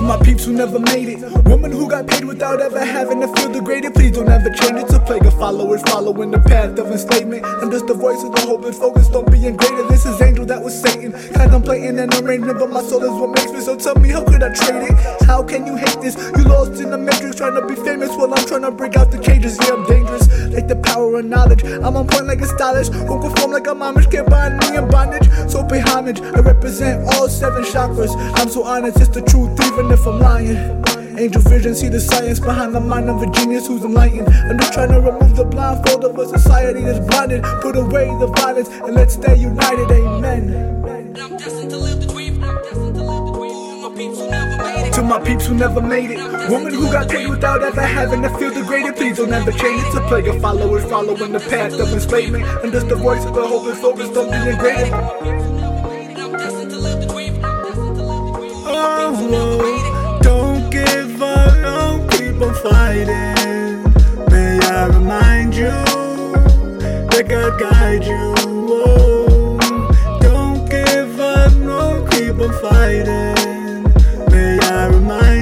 my peeps who never made it. Woman who got paid without ever having to feel degraded. Please don't ever change it to plague of followers following the path of enslavement. I'm just the voice of the hopeless, focused on being greater. This is angel, that was Satan. Contemplating an arrangement, but my soul is what makes me. So tell me, how could I trade it? How can you hate this? You lost in the matrix, trying to be famous while I'm trying to break out the cages. Yeah, I'm dangerous, like the power of knowledge. I'm on point like a stylist. won't conform like a momish. Can't bind me in bondage, pay homage. I represent all seven chakras. I'm so honest, it's the truth, even if I'm lying. Angel vision, see the science behind the mind of a genius who's enlightened. I'm just trying to remove the blindfold of a society that's blinded. Put away the violence and let's stay united. Amen. I'm destined to live the dream. I'm destined to live the dream. My peeps who never made it. To my peeps who never made it. Woman who got paid without ever having to feel degraded. Please don't ever change it to play your followers following the path of enslavement. I'm just the voice of the hopeless, focused on being greater. I'm fighting. May I remind